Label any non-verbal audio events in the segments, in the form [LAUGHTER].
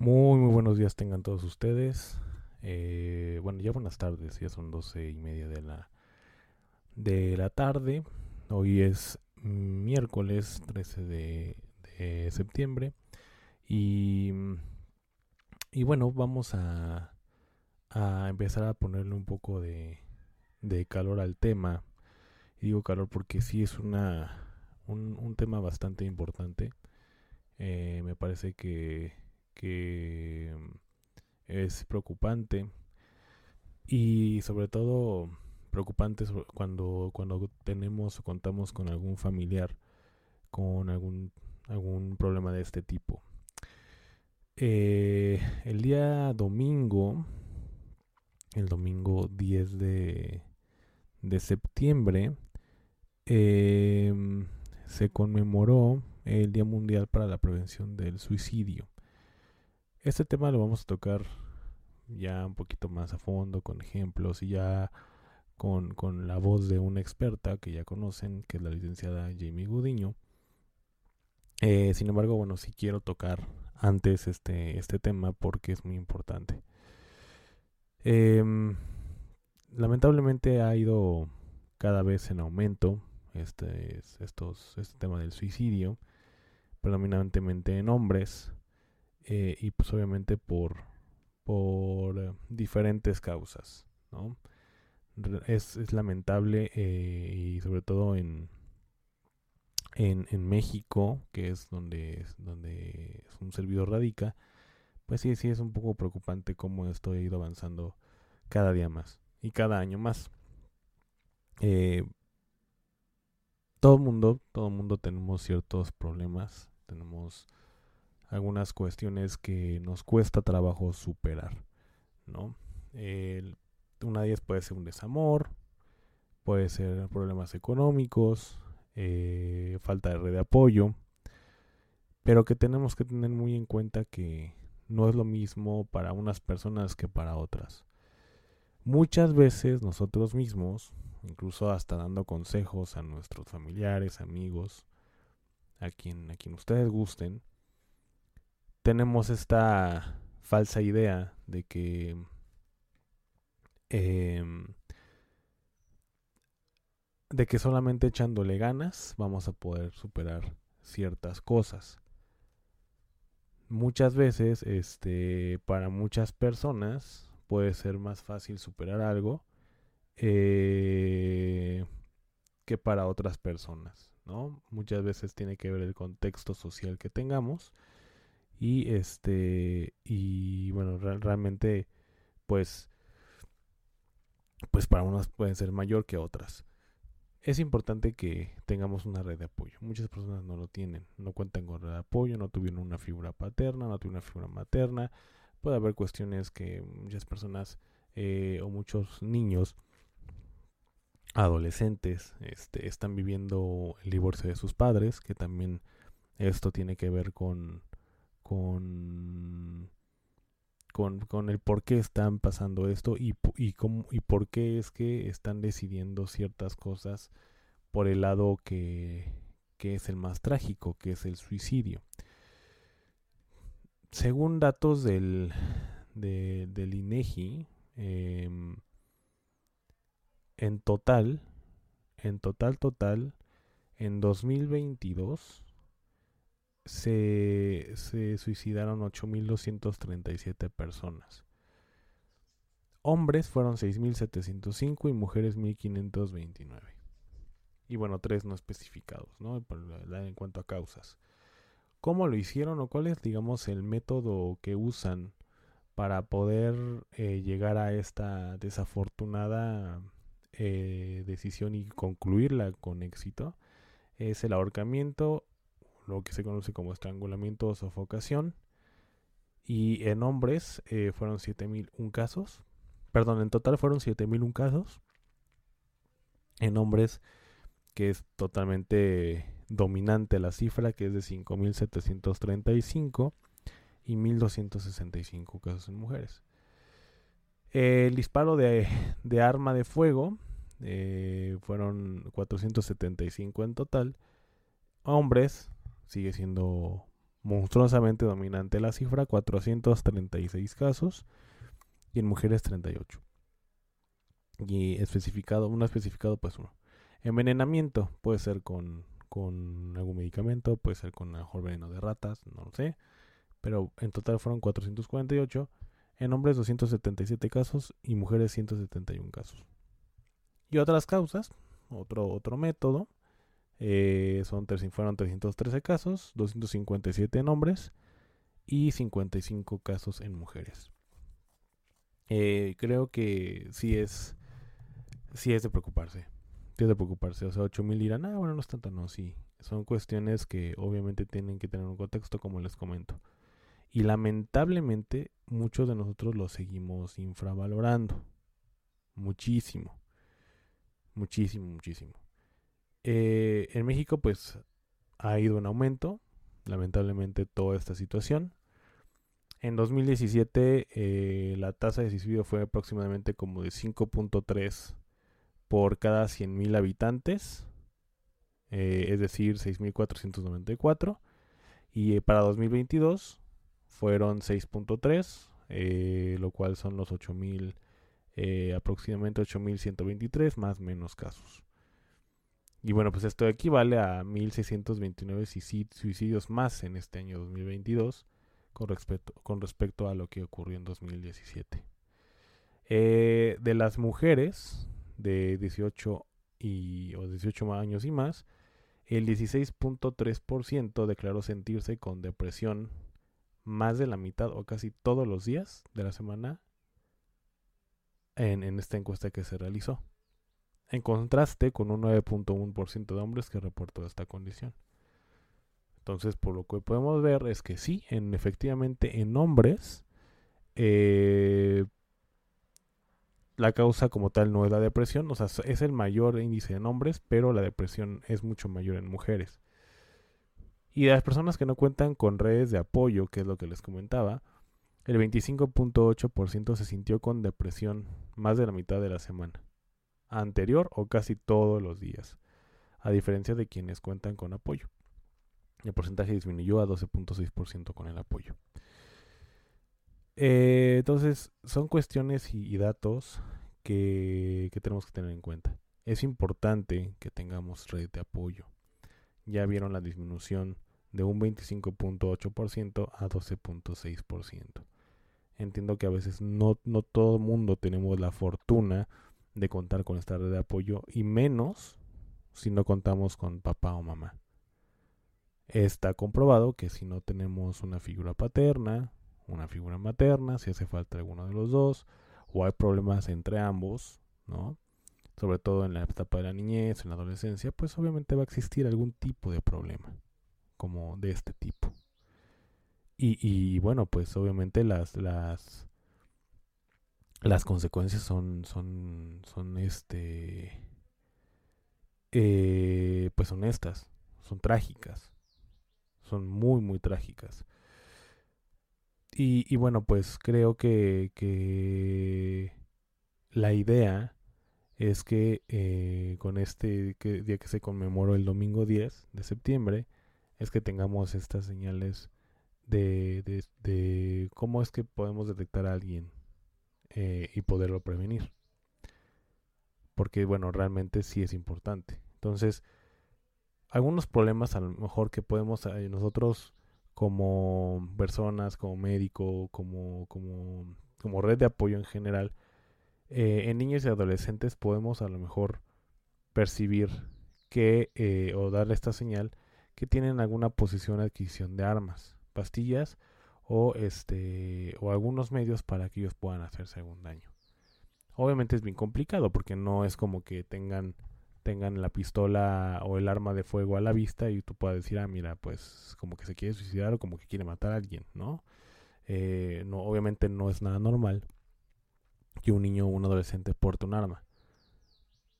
Muy, muy buenos días tengan todos ustedes. Eh, bueno, ya buenas tardes, ya son doce y media de la, de la tarde. Hoy es miércoles 13 de, de septiembre. Y, y bueno, vamos a, a empezar a ponerle un poco de, de calor al tema. Y digo calor porque sí es una, un, un tema bastante importante. Eh, me parece que, que es preocupante y sobre todo preocupante cuando, cuando tenemos o contamos con algún familiar con algún, algún problema de este tipo. Eh, el día domingo el domingo 10 de, de septiembre, eh, se conmemoró el Día Mundial para la Prevención del Suicidio. Este tema lo vamos a tocar ya un poquito más a fondo, con ejemplos y ya con, con la voz de una experta que ya conocen, que es la licenciada Jamie Gudiño. Eh, sin embargo, bueno, sí quiero tocar antes este, este tema porque es muy importante. Eh, lamentablemente ha ido cada vez en aumento este, este tema del suicidio, predominantemente en hombres eh, y pues obviamente por, por eh, diferentes causas. ¿no? Es, es lamentable eh, y sobre todo en, en, en, México, que es donde, donde un servidor radica, pues sí, sí es un poco preocupante cómo esto ha ido avanzando cada día más y cada año más. Eh, todo mundo, todo mundo tenemos ciertos problemas, tenemos algunas cuestiones que nos cuesta trabajo superar, ¿no? una de ellas puede ser un desamor, puede ser problemas económicos, eh, falta de red de apoyo, pero que tenemos que tener muy en cuenta que no es lo mismo para unas personas que para otras. Muchas veces nosotros mismos, incluso hasta dando consejos a nuestros familiares, amigos, a quien, a quien ustedes gusten, tenemos esta falsa idea de que eh, de que solamente echándole ganas vamos a poder superar ciertas cosas muchas veces, este, para muchas personas puede ser más fácil superar algo eh, que para otras personas, ¿no? Muchas veces tiene que ver el contexto social que tengamos y este y bueno realmente pues pues para unas pueden ser mayor que otras es importante que tengamos una red de apoyo. Muchas personas no lo tienen, no cuentan con red de apoyo, no tuvieron una figura paterna, no tuvieron una figura materna. Puede haber cuestiones que muchas personas eh, o muchos niños, adolescentes, este, están viviendo el divorcio de sus padres, que también esto tiene que ver con, con con, con, el por qué están pasando esto y, y, cómo, y por qué es que están decidiendo ciertas cosas por el lado que, que es el más trágico, que es el suicidio. Según datos del, de, del INEGI, eh, en total, en total, total, en 2022 se, se suicidaron 8.237 personas. Hombres fueron 6.705 y mujeres 1.529. Y bueno, tres no especificados, ¿no? En cuanto a causas. ¿Cómo lo hicieron o cuál es, digamos, el método que usan para poder eh, llegar a esta desafortunada eh, decisión y concluirla con éxito? Es el ahorcamiento lo que se conoce como estrangulamiento o sofocación Y en hombres eh, fueron 7.001 casos. Perdón, en total fueron 7.001 casos. En hombres, que es totalmente dominante la cifra, que es de 5.735 y 1.265 casos en mujeres. El disparo de, arma de fuego eh, fueron 475 en total. Hombres, sigue siendo monstruosamente dominante la cifra, 436 casos. Y en mujeres 38. Y especificado, uno especificado pues uno. Envenenamiento puede ser con, con algún medicamento, puede ser con mejor veneno de ratas, no lo sé. Pero en total fueron 448 en hombres 277 casos y mujeres 171 casos. Y otras causas, otro, otro método, eh, son, fueron 313 casos, 257 en hombres y 55 casos en mujeres. Eh, creo que sí es, sí es de preocuparse. Sí es de preocuparse. O sea, 8000 dirán, ah, bueno, no es tanto, no, sí. Son cuestiones que obviamente tienen que tener un contexto, como les comento. Y lamentablemente muchos de nosotros lo seguimos infravalorando. Muchísimo. Muchísimo, muchísimo. Eh, en México pues ha ido en aumento, lamentablemente, toda esta situación. En 2017 eh, la tasa de suicidio fue aproximadamente como de 5.3 por cada 100.000 habitantes, eh, es decir, 6.494. Y para 2022 fueron 6.3, eh, lo cual son los 8.000, eh, aproximadamente 8.123 más menos casos. Y bueno, pues esto equivale a 1.629 suicidios más en este año 2022 con respecto, con respecto a lo que ocurrió en 2017. Eh, de las mujeres de 18 y, o 18 años y más, el 16.3% declaró sentirse con depresión más de la mitad o casi todos los días de la semana en, esta encuesta que se realizó. En contraste con un 9.1% de hombres que reportó esta condición. Entonces, por lo que podemos ver es que sí, en, efectivamente en hombres, eh, la causa como tal no es la depresión, o sea, es el mayor índice en hombres, pero la depresión es mucho mayor en mujeres. Y las personas que no cuentan con redes de apoyo, que es lo que les comentaba, el 25.8% se sintió con depresión más de la mitad de la semana, anterior o casi todos los días, a diferencia de quienes cuentan con apoyo. El porcentaje disminuyó a 12.6% con el apoyo. Eh, entonces, son cuestiones y, datos que, tenemos que tener en cuenta. Es importante que tengamos red de apoyo ya vieron la disminución de un 25.8% a 12.6%. Entiendo que a veces no, no todo el mundo tenemos la fortuna de contar con esta red de apoyo y menos si no contamos con papá o mamá. Está comprobado que si no tenemos una figura paterna, una figura materna, si hace falta alguno de los dos, o hay problemas entre ambos, ¿no? sobre todo en la etapa de la niñez, en la adolescencia, pues obviamente va a existir algún tipo de problema, como de este tipo. Y, bueno, pues obviamente las, las, las consecuencias son, son, son este, eh, pues son estas, son trágicas, son muy, muy trágicas. Y, y bueno, pues creo que, que la idea es que eh, con este día que se conmemoró el domingo 10 de septiembre, es que tengamos estas señales de, de, cómo es que podemos detectar a alguien eh, y poderlo prevenir. Porque, bueno, realmente sí es importante. Entonces, algunos problemas a lo mejor que podemos eh, nosotros como personas, como médico, como, como, como red de apoyo en general, eh, en niños y adolescentes podemos a lo mejor percibir que o darle esta señal que tienen alguna posición adquisición de armas, pastillas o este o algunos medios para que ellos puedan hacerse algún daño. Obviamente es bien complicado porque no es como que tengan tengan la pistola o el arma de fuego a la vista y tú puedas decir, ah, mira, pues como que se quiere suicidar o como que quiere matar a alguien, ¿no? Eh, no, obviamente no es nada normal que un niño o un adolescente porte un arma.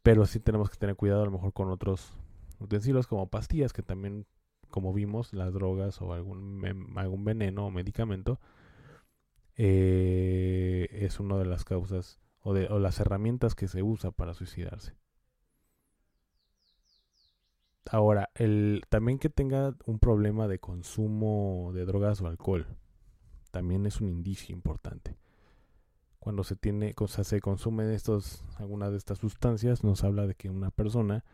Pero sí tenemos que tener cuidado a lo mejor con otros utensilios como pastillas, que también, como vimos, las drogas o algún, algún veneno o medicamento eh, es una de las causas o, de, o las herramientas que se usa para suicidarse. Ahora, el, también que tenga un problema de consumo de drogas o alcohol, también es un indicio importante. Cuando se tiene, o sea, se consumen estos, algunas de estas sustancias, nos habla de que una persona,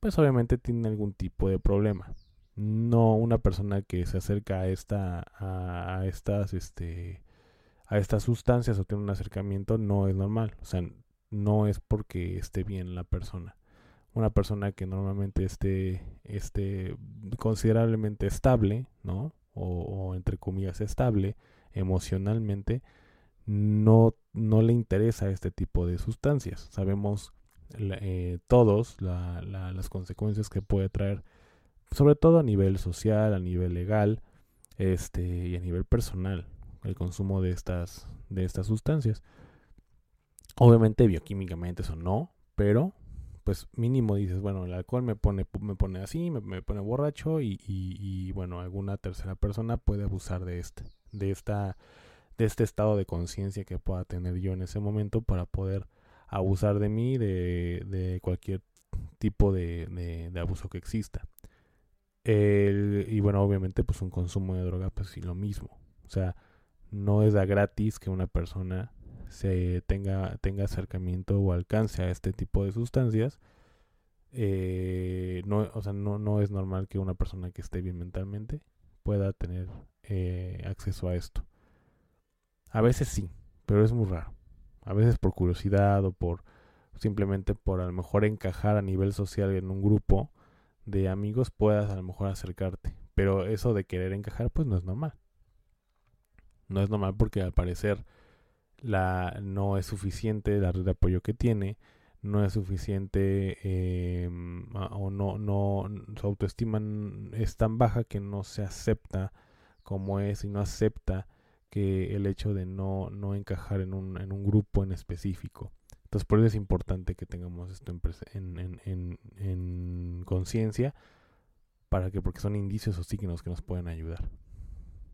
pues obviamente tiene algún tipo de problema. No una persona que se acerca a esta, a, estas, este, a estas sustancias o tiene un acercamiento no es normal. O sea, no es porque esté bien la persona una persona que normalmente esté, esté considerablemente estable, ¿no? O, entre comillas estable emocionalmente, no, no le interesa este tipo de sustancias. Sabemos eh, todos las consecuencias que puede traer, sobre todo a nivel social, a nivel legal, este, y a nivel personal, el consumo de estas, de estas sustancias. Obviamente bioquímicamente eso no, pero pues mínimo dices, bueno, el alcohol me pone, me pone así, me, pone borracho y, y, bueno, alguna tercera persona puede abusar de este, de esta, de este estado de conciencia que pueda tener yo en ese momento para poder abusar de mí, de, de cualquier tipo de, de, abuso que exista. Y bueno, obviamente pues un consumo de droga pues sí lo mismo. O sea, no es da gratis que una persona se tenga, tenga acercamiento o alcance a este tipo de sustancias, eh, no, o sea, no, no es normal que una persona que esté bien mentalmente pueda tener eh, acceso a esto. A veces sí, pero es muy raro. A veces por curiosidad o por simplemente por a lo mejor encajar a nivel social en un grupo de amigos puedas a lo mejor acercarte. Pero eso de querer encajar pues no es normal. No es normal porque al parecer la, no es suficiente la red de apoyo que tiene, no es suficiente eh, o no, no, su autoestima es tan baja que no se acepta como es y no acepta que el hecho de no, no encajar en un, en un grupo en específico. Entonces por eso es importante que tengamos esto en, en, en, en conciencia para que porque son indicios o signos que nos pueden ayudar.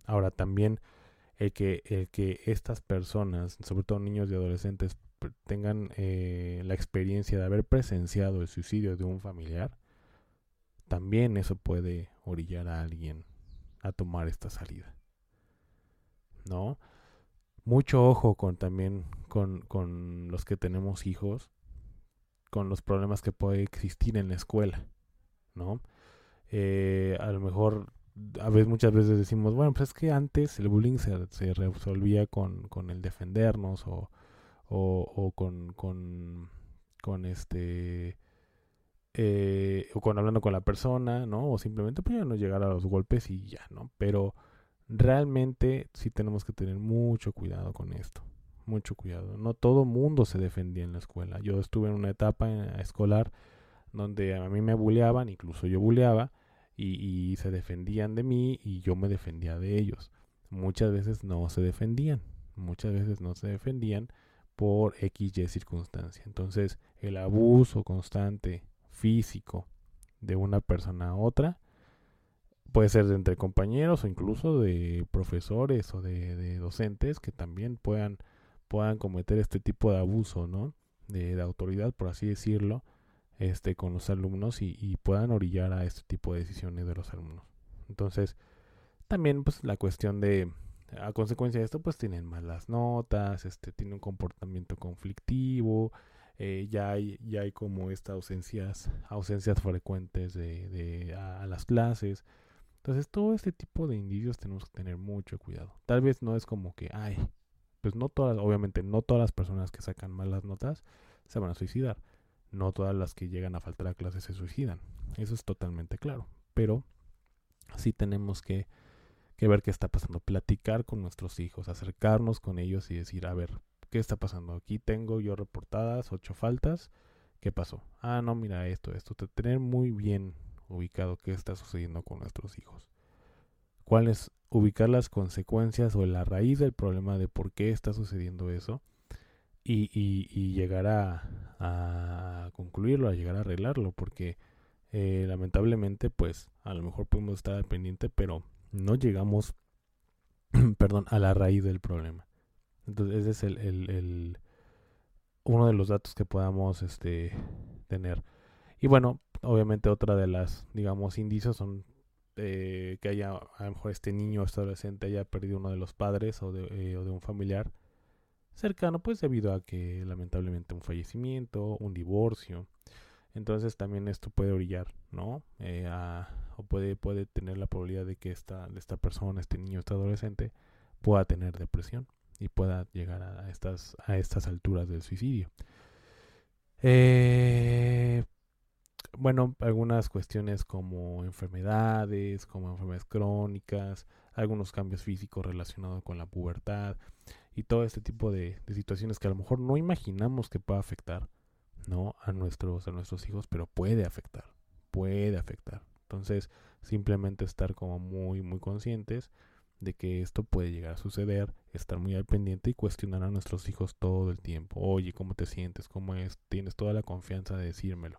Ahora también el que, el que estas personas, sobre todo niños y adolescentes, tengan eh, la experiencia de haber presenciado el suicidio de un familiar, también eso puede orillar a alguien a tomar esta salida. ¿No? Mucho ojo con también con, con los que tenemos hijos, con los problemas que puede existir en la escuela, ¿no? Eh, a lo mejor a veces, muchas veces decimos, bueno, pues es que antes el bullying se, se resolvía con, con el defendernos o, o, con, con este... Eh, o con hablando con la persona, ¿no? O simplemente pues ya no llegar a los golpes y ya, ¿no? Pero realmente sí tenemos que tener mucho cuidado con esto, mucho cuidado. No todo mundo se defendía en la escuela. Yo estuve en una etapa escolar donde a mí me bulleaban, incluso yo bulleaba, y, se defendían de mí y yo me defendía de ellos. Muchas veces no se defendían, muchas veces no se defendían por X, Y circunstancia. Entonces, el abuso constante físico de una persona a otra puede ser de entre compañeros o incluso de profesores o de, docentes que también puedan, puedan cometer este tipo de abuso, ¿no? De, autoridad, por así decirlo, este, con los alumnos y, puedan orillar a este tipo de decisiones de los alumnos. Entonces, también pues la cuestión de, a consecuencia de esto, pues tienen malas notas, este, tienen un comportamiento conflictivo, eh, ya, hay, ya hay como estas ausencias, ausencias frecuentes de, de a, las clases. Entonces, todo este tipo de indicios tenemos que tener mucho cuidado. Tal vez no es como que, ay, pues no todas, obviamente no todas las personas que sacan malas notas se van a suicidar no todas las que llegan a faltar a clase se suicidan. Eso es totalmente claro. Pero sí tenemos que, que, ver qué está pasando. Platicar con nuestros hijos, acercarnos con ellos y decir, a ver, ¿qué está pasando? Aquí tengo yo reportadas ocho faltas. ¿Qué pasó? Ah, no, mira esto, esto. Tener muy bien ubicado qué está sucediendo con nuestros hijos. ¿Cuál es ubicar las consecuencias o la raíz del problema de por qué está sucediendo eso y, y, llegar a, concluirlo, a llegar a arreglarlo, porque eh, lamentablemente pues a lo mejor podemos estar al pendiente, pero no llegamos, [CLEARS THROAT] perdón, a la raíz del problema. Entonces ese es el, el, el, uno de los datos que podamos este, tener. Y bueno, obviamente otra de las, digamos, indicios son eh, que haya, a lo mejor este niño o este adolescente haya perdido uno de los padres o de, eh, o de un familiar cercano, pues debido a que lamentablemente un fallecimiento, un divorcio. Entonces también esto puede orillar, ¿no? Eh, o puede, puede tener la probabilidad de que esta, esta persona, este niño, este adolescente, pueda tener depresión y pueda llegar a estas, a estas alturas del suicidio. Eh, bueno, algunas cuestiones como enfermedades, como enfermedades crónicas, algunos cambios físicos relacionados con la pubertad y todo este tipo de, situaciones que a lo mejor no imaginamos que pueda afectar, ¿no? A nuestros, a nuestros hijos, pero puede afectar, puede afectar. Entonces, simplemente estar como muy, muy conscientes de que esto puede llegar a suceder, estar muy al pendiente y cuestionar a nuestros hijos todo el tiempo. Oye, ¿cómo te sientes? ¿Cómo es? Tienes toda la confianza de decírmelo.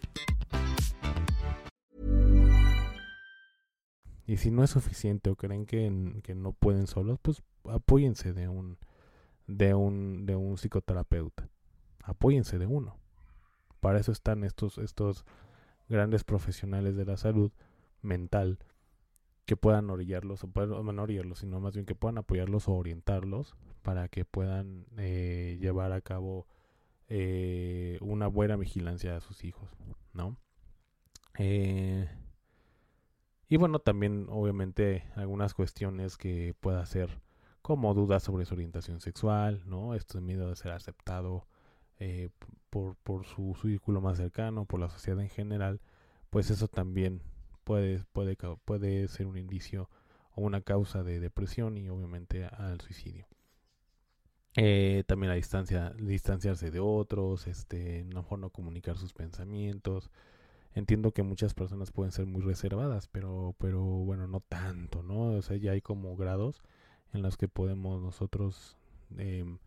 Y si no es suficiente o creen que, que no pueden solos, pues apóyense de un, de un, de un psicoterapeuta. Apóyense de uno. Para eso están estos, estos grandes profesionales de la salud mental que puedan orillarlos, o puedan, no orillarlos, sino más bien que puedan apoyarlos o orientarlos para que puedan eh, llevar a cabo eh, una buena vigilancia a sus hijos, ¿no? Eh, y bueno, también obviamente algunas cuestiones que pueda ser como dudas sobre su orientación sexual, ¿no? Esto de miedo de ser aceptado eh, por, por su, círculo más cercano, por la sociedad en general, pues eso también puede, puede, puede ser un indicio o una causa de depresión y obviamente al suicidio. Eh, también la distancia, distanciarse de otros, este, mejor no comunicar sus pensamientos, Entiendo que muchas personas pueden ser muy reservadas, pero, pero bueno, no tanto, ¿no? O sea, ya hay como grados en los que podemos nosotros, em,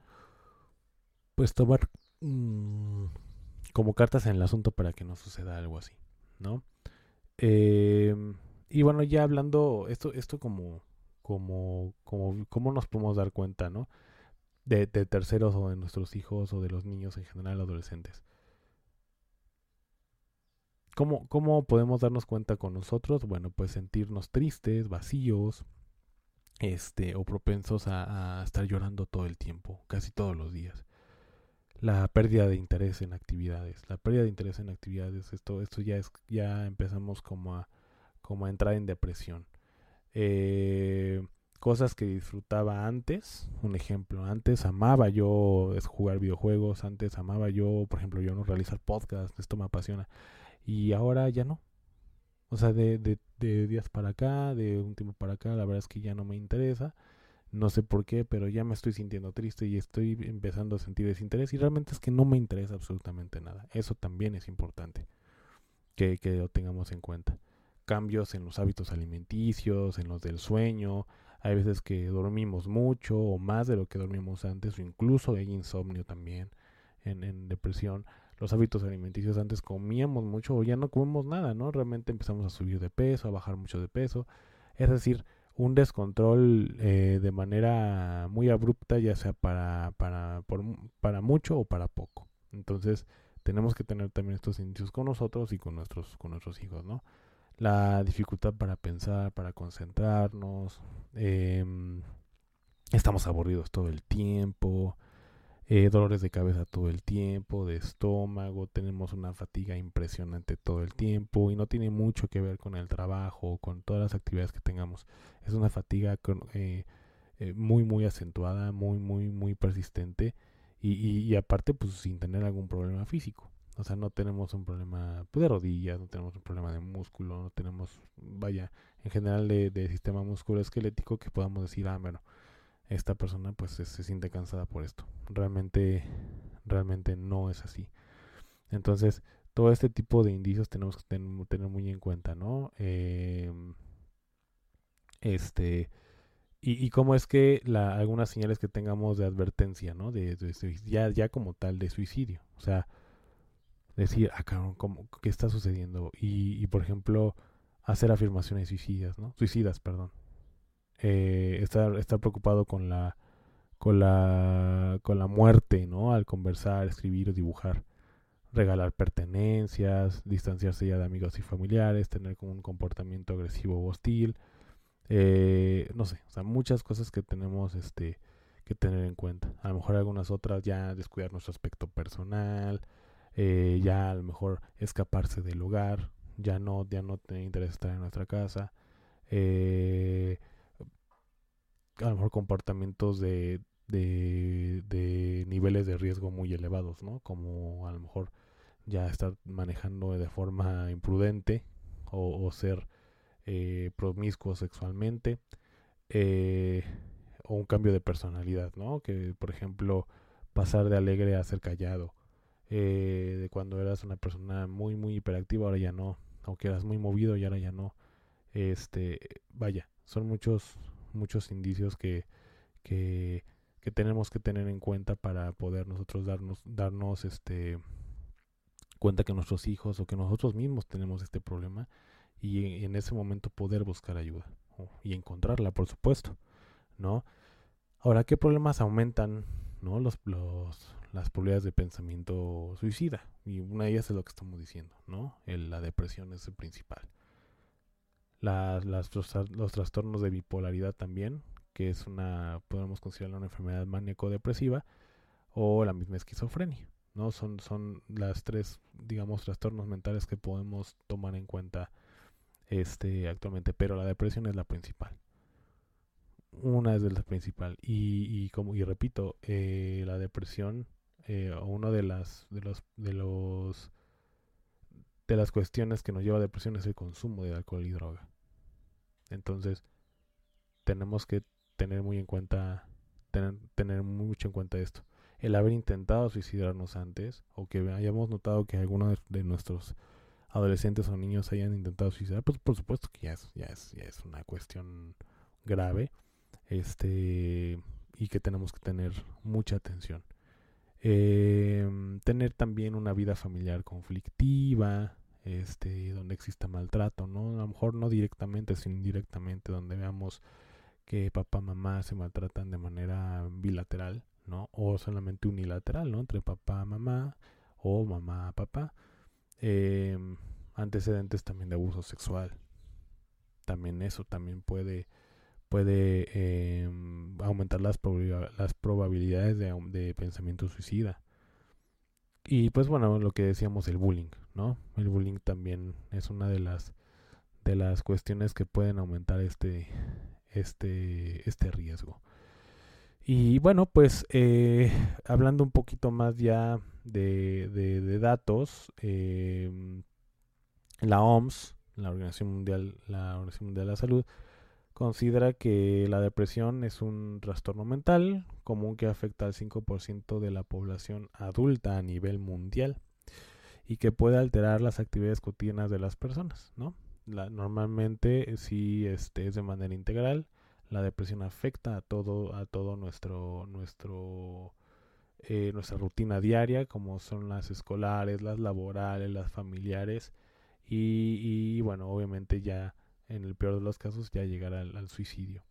pues tomar mm, como cartas en el asunto para que no suceda algo así, ¿no? Em, y bueno, ya hablando, esto, esto como, como, como, cómo nos podemos dar cuenta, ¿no? De terceros o de nuestros hijos o de los niños en general, adolescentes. ¿Cómo, ¿Cómo podemos darnos cuenta con nosotros? Bueno, pues sentirnos tristes, vacíos, este, o propensos a, estar llorando todo el tiempo, casi todos los días. La pérdida de interés en actividades. La pérdida de interés en actividades, esto, esto ya es, ya empezamos como a, como a entrar en depresión. Eh, cosas que disfrutaba antes, un ejemplo, antes amaba yo jugar videojuegos, antes amaba yo, por ejemplo, yo no realizar podcast, esto me apasiona y ahora ya no. O sea, de, de, días para acá, de un tiempo para acá, la verdad es que ya no me interesa. No sé por qué, pero ya me estoy sintiendo triste y estoy empezando a sentir desinterés. Y realmente es que no me interesa absolutamente nada. Eso también es importante que, que lo tengamos en cuenta. Cambios en los hábitos alimenticios, en los del sueño. Hay veces que dormimos mucho o más de lo que dormimos antes, o incluso hay insomnio también en, en depresión los hábitos alimenticios. Antes comíamos mucho o ya no comemos nada, ¿no? Realmente empezamos a subir de peso, a bajar mucho de peso. Es decir, un descontrol eh, de manera muy abrupta, ya sea para, para, para mucho o para poco. Entonces, tenemos que tener también estos indicios con nosotros y con nuestros, con nuestros hijos, ¿no? la dificultad para pensar, para concentrarnos, em, estamos aburridos todo el tiempo, eh, dolores de cabeza todo el tiempo, de estómago, tenemos una fatiga impresionante todo el tiempo y no tiene mucho que ver con el trabajo con todas las actividades que tengamos. Es una fatiga eh, eh, muy, muy acentuada, muy, muy, muy persistente y, y aparte pues sin tener algún problema físico. O sea, no tenemos un problema pues, de rodillas, no tenemos un problema de músculo, no tenemos, vaya, en general de, de sistema musculoesquelético que podamos decir, ah, bueno, esta persona pues se, siente cansada por esto. Realmente, realmente no es así. Entonces, todo este tipo de indicios tenemos que tener muy en cuenta, ¿no? Eh, este, y, y cómo es que la, algunas señales que tengamos de advertencia, ¿no? De, de, ya, ya como tal de suicidio. O sea, decir, ah, cabrón, ¿qué está sucediendo? Y, y, por ejemplo, hacer afirmaciones suicidas, ¿no? Suicidas, perdón. Eh, estar, estar preocupado con la, con la, con la muerte, ¿no? Al conversar, escribir o dibujar. Regalar pertenencias, distanciarse ya de amigos y familiares, tener como un comportamiento agresivo o hostil. Eh, no sé, o sea, muchas cosas que tenemos este, que tener en cuenta. A lo mejor algunas otras ya descuidar nuestro aspecto personal, eh, ya a lo mejor escaparse del hogar, ya no, ya no tener interés estar en nuestra casa, eh, a lo mejor comportamientos de, de, niveles de riesgo muy elevados, ¿no? Como a lo mejor ya estar manejando de forma imprudente o, ser eh, promiscuo sexualmente o un cambio de personalidad, ¿no? Que por ejemplo pasar de alegre a ser callado eh, de cuando eras una persona muy, muy hiperactiva, ahora ya no, aunque eras muy movido y ahora ya no. Este, vaya, son muchos, muchos indicios que, que, tenemos que tener en cuenta para poder nosotros darnos, darnos este cuenta que nuestros hijos o que nosotros mismos tenemos este problema y en, ese momento poder buscar ayuda y encontrarla, por supuesto, ¿no? Ahora, ¿qué problemas aumentan, ¿no? Los, los, las probabilidades de pensamiento suicida. Y una de ellas es lo que estamos diciendo, ¿no? la depresión es el principal. Las, los, trastornos de bipolaridad también, que es una, podemos considerarla una enfermedad maníaco-depresiva, o la misma esquizofrenia, ¿no? Son, son las tres, digamos, trastornos mentales que podemos tomar en cuenta este, actualmente, pero la depresión es la principal una es de las principal y, y como y repito eh, la depresión eh, una de las de los de los de las cuestiones que nos lleva a depresión es el consumo de alcohol y droga. Entonces, tenemos que tener muy en cuenta tener, tener mucho en cuenta esto. El haber intentado suicidarnos antes o que hayamos notado que algunos de nuestros adolescentes o niños hayan intentado suicidar, pues por supuesto que ya es, ya es, ya es una cuestión grave. Este y que tenemos que tener mucha atención. Eh, tener también una vida familiar conflictiva, este, donde exista maltrato, ¿no? A lo mejor no directamente, sino indirectamente, donde veamos que papá mamá se maltratan de manera bilateral, ¿no? O solamente unilateral, ¿no? Entre papá mamá o mamá papá. Eh, antecedentes también de abuso sexual. También eso también puede puede eh, aumentar las, las probabilidades de, de, pensamiento suicida. Y pues bueno, lo que decíamos, el bullying, ¿no? El bullying también es una de las de las cuestiones que pueden aumentar este este este riesgo. Y bueno, pues eh, hablando un poquito más ya de, de, datos, eh, la OMS, la Organización Mundial, la Organización Mundial de la Salud, considera que la depresión es un trastorno mental común que afecta al 5% de la población adulta a nivel mundial y que puede alterar las actividades cotidianas de las personas, ¿no? normalmente si este es de manera integral, la depresión afecta a todo a todo nuestro nuestro eh, nuestra rutina diaria, como son las escolares, las laborales, las familiares y, bueno, obviamente ya en el peor de los casos ya llegar al, suicidio.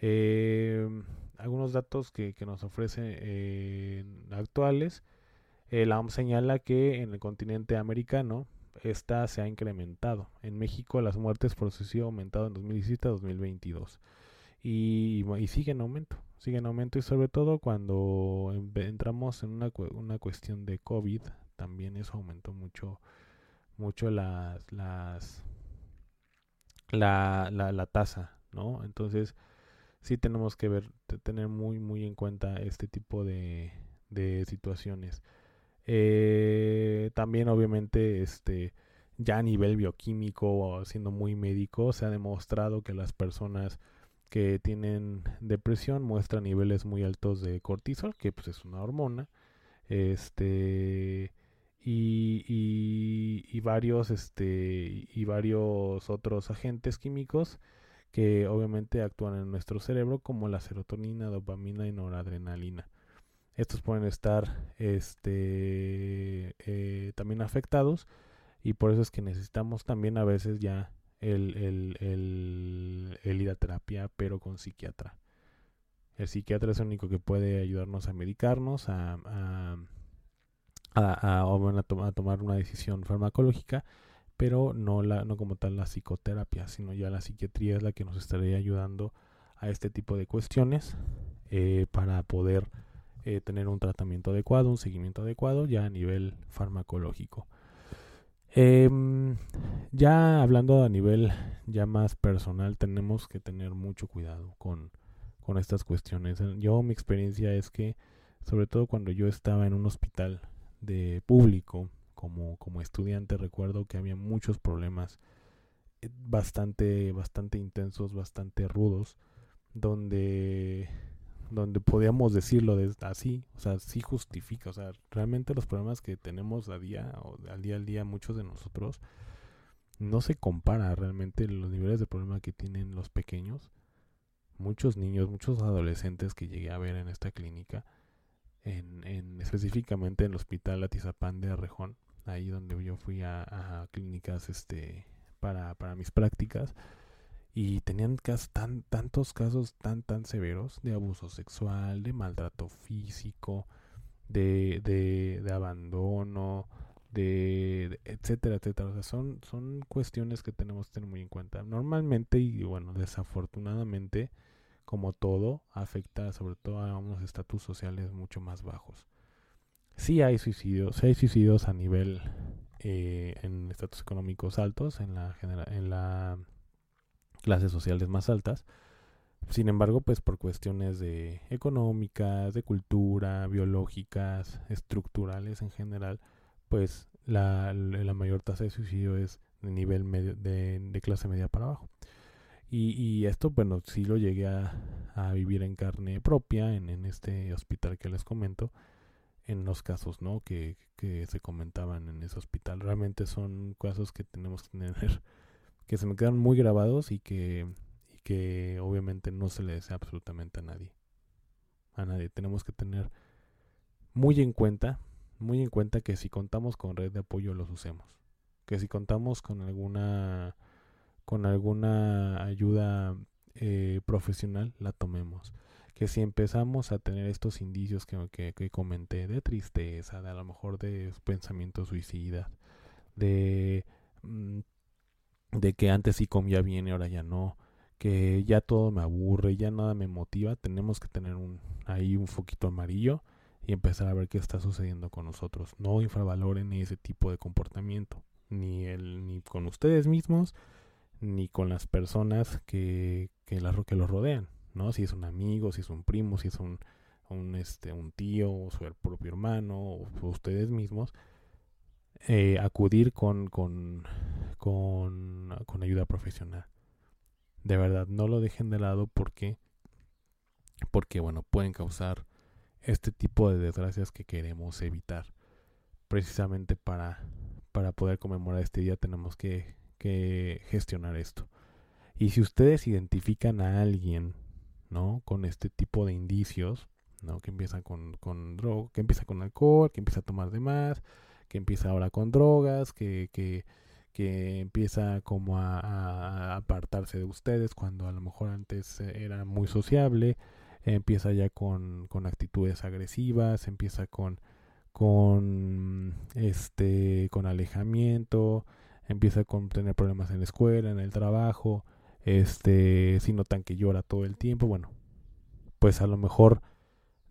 Eh, algunos datos que, nos ofrece eh, actuales. Eh, la OMS señala que en el continente americano, esta se ha incrementado. En México las muertes por suicidio aumentado en 2017 a 2022 y, y sigue en aumento, sigue en aumento y sobre todo cuando entramos en una, una cuestión de COVID, también eso aumentó mucho, mucho las, las, la, la, la tasa, ¿no? Entonces, sí tenemos que ver, tener muy, muy en cuenta este tipo de, de situaciones. Eh, también, obviamente, este, ya a nivel bioquímico, siendo muy médico, se ha demostrado que las personas que tienen depresión muestran niveles muy altos de cortisol, que pues es una hormona, este y, y, y varios este y varios otros agentes químicos que obviamente actúan en nuestro cerebro como la serotonina, dopamina y noradrenalina. Estos pueden estar este, eh, también afectados y por eso es que necesitamos también a veces ya el, el, el, ir a terapia, pero con psiquiatra. El psiquiatra es el único que puede ayudarnos a medicarnos, a, a, a, a, tomar una decisión farmacológica pero no, la, no como tal la psicoterapia, sino ya la psiquiatría es la que nos estaría ayudando a este tipo de cuestiones eh, para poder eh, tener un tratamiento adecuado, un seguimiento adecuado ya a nivel farmacológico. Em, ya hablando a nivel ya más personal, tenemos que tener mucho cuidado con, con estas cuestiones. Yo mi experiencia es que, sobre todo cuando yo estaba en un hospital de público, como, como estudiante recuerdo que había muchos problemas eh, bastante, bastante intensos, bastante rudos, donde, donde podíamos decirlo así, o sea, sí justifica, o sea, realmente los problemas que tenemos a día, o al día al día muchos de nosotros, no se compara realmente los niveles de problema que tienen los pequeños. Muchos niños, muchos adolescentes que llegué a ver en esta clínica, en, en específicamente en el hospital Atizapán de Arrejón, ahí donde yo fui a, clínicas este para, mis prácticas y tenían tan, tantos casos tan tan severos de abuso sexual, de maltrato físico, de, de, abandono, de, etcétera, etcétera. O sea, son, son cuestiones que tenemos que tener muy en cuenta. Normalmente y bueno, desafortunadamente, como todo, afecta sobre todo a unos estatus sociales mucho más bajos sí hay suicidios, sí hay suicidios a nivel eh, en estatus económicos altos, en la en la clases sociales más altas. Sin embargo, pues por cuestiones de económicas, de cultura, biológicas, estructurales en general, pues la, la mayor tasa de suicidio es de nivel medio, de, de clase media para abajo. Y, y, esto, bueno, sí lo llegué a, a vivir en carne propia en, en, este hospital que les comento en los casos ¿no? que, que se comentaban en ese hospital. Realmente son casos que tenemos que tener, que se me quedan muy grabados y que, y que obviamente no se le desea absolutamente a nadie. A nadie. Tenemos que tener muy en cuenta, muy en cuenta que si contamos con red de apoyo los usemos. Que si contamos con alguna con alguna ayuda eh, profesional la tomemos que si empezamos a tener estos indicios que, que, comenté de tristeza, de a lo mejor de pensamientos suicidas, de, mm, de que antes sí comía bien y ahora ya no, que ya todo me aburre, ya nada me motiva, tenemos que tener un, ahí un foquito amarillo y empezar a ver qué está sucediendo con nosotros. No infravaloren ese tipo de comportamiento, ni, el, ni con ustedes mismos, ni con las personas que, que, que los rodean. ¿no? Si es un amigo, si es un primo, si es un, un, este, un tío, o su propio hermano, o ustedes mismos, eh, acudir con, con, con, ayuda profesional. De verdad, no lo dejen de lado porque, porque bueno, pueden causar este tipo de desgracias que queremos evitar. Precisamente para, para poder conmemorar este día tenemos que, que gestionar esto. Y si ustedes identifican a alguien ¿no? Con este tipo de indicios, ¿no? Que empieza con, con droga, que empieza con alcohol, que empieza a tomar de más, que empieza ahora con drogas, que, que, que empieza como a, apartarse de ustedes cuando a lo mejor antes era muy sociable, empieza ya con, con actitudes agresivas, empieza con, con este con alejamiento, empieza con tener problemas en la escuela, en el trabajo, este si notan que llora todo el tiempo, bueno, pues a lo mejor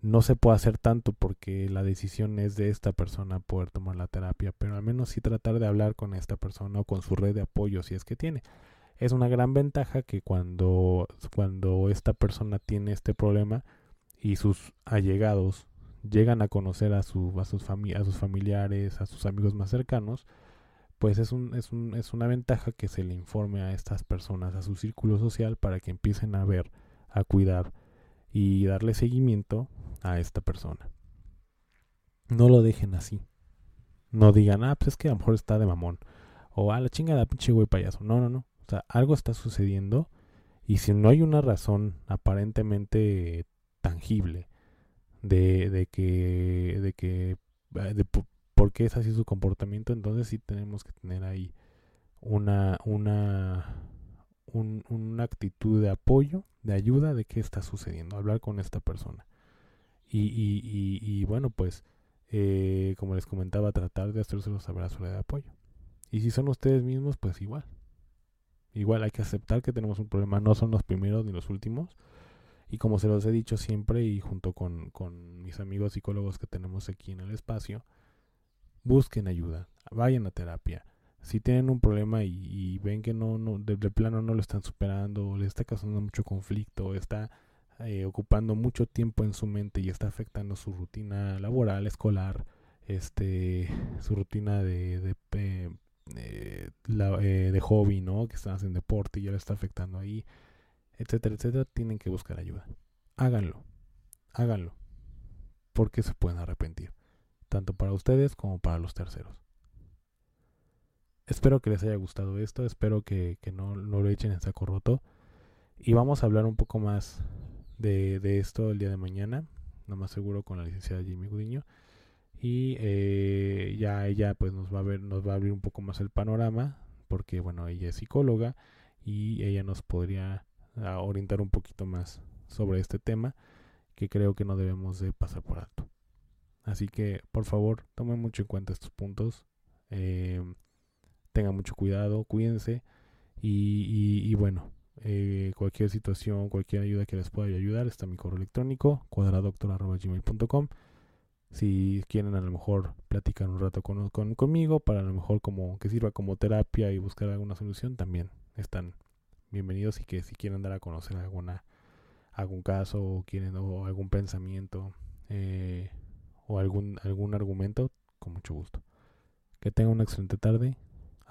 no se puede hacer tanto porque la decisión es de esta persona poder tomar la terapia, pero al menos sí tratar de hablar con esta persona o con su red de apoyo si es que tiene. Es una gran ventaja que cuando, cuando esta persona tiene este problema y sus allegados llegan a conocer a, su, a, sus, a sus familiares, a sus amigos más cercanos, pues es, un, es, un, es una ventaja que se le informe a estas personas, a su círculo social, para que empiecen a ver, a cuidar y darle seguimiento a esta persona. No lo dejen así. No digan, ah, pues es que a lo mejor está de mamón. O a ah, la chingada, pinche güey payaso. No, no, no. O sea, algo está sucediendo. Y si no hay una razón aparentemente tangible de, de que, de que, de por qué es así su comportamiento, entonces sí tenemos que tener ahí una, una, una actitud de apoyo, de ayuda de qué está sucediendo, hablar con esta persona. Y, y, y, bueno, pues, eh, como les comentaba, tratar de hacérselo saber a de apoyo. Y si son ustedes mismos, pues igual. Igual hay que aceptar que tenemos un problema, no son los primeros ni los últimos. Y como se los he dicho siempre y junto con, con mis amigos psicólogos que tenemos aquí en el espacio, busquen ayuda, vayan a terapia. Si tienen un problema y, ven que no, no de, plano no lo están superando, o le está causando mucho conflicto, está eh, ocupando mucho tiempo en su mente y está afectando su rutina laboral, escolar, este, su rutina de, de, eh, eh, de hobby, ¿no? Que están haciendo deporte y ya le está afectando ahí, etcétera, etcétera, tienen que buscar ayuda. Háganlo, háganlo, porque se pueden arrepentir, tanto para ustedes como para los terceros. Espero que les haya gustado esto, espero que, que no, lo echen en saco roto. Y vamos a hablar un poco más de, de esto el día de mañana, no más seguro con la licenciada Jimmy Gudiño. Y eh, ya ella pues nos va a ver, nos va a abrir un poco más el panorama, porque bueno, ella es psicóloga y ella nos podría ah, orientar un poquito más sobre este tema que creo que no debemos de pasar por alto. Así que por favor tomen mucho en cuenta estos puntos, eh, tengan mucho cuidado, cuídense y, y bueno, eh, cualquier situación, cualquier ayuda que les pueda ayudar, está mi correo electrónico, cuadradoctor.gmail.com. Si quieren a lo mejor platicar un rato con, conmigo, para a lo mejor como que sirva como terapia y buscar alguna solución, también están bienvenidos y que si quieren dar a conocer alguna algún caso o quieren algún pensamiento eh, o algún algún argumento, con mucho gusto. Que tengan una excelente tarde.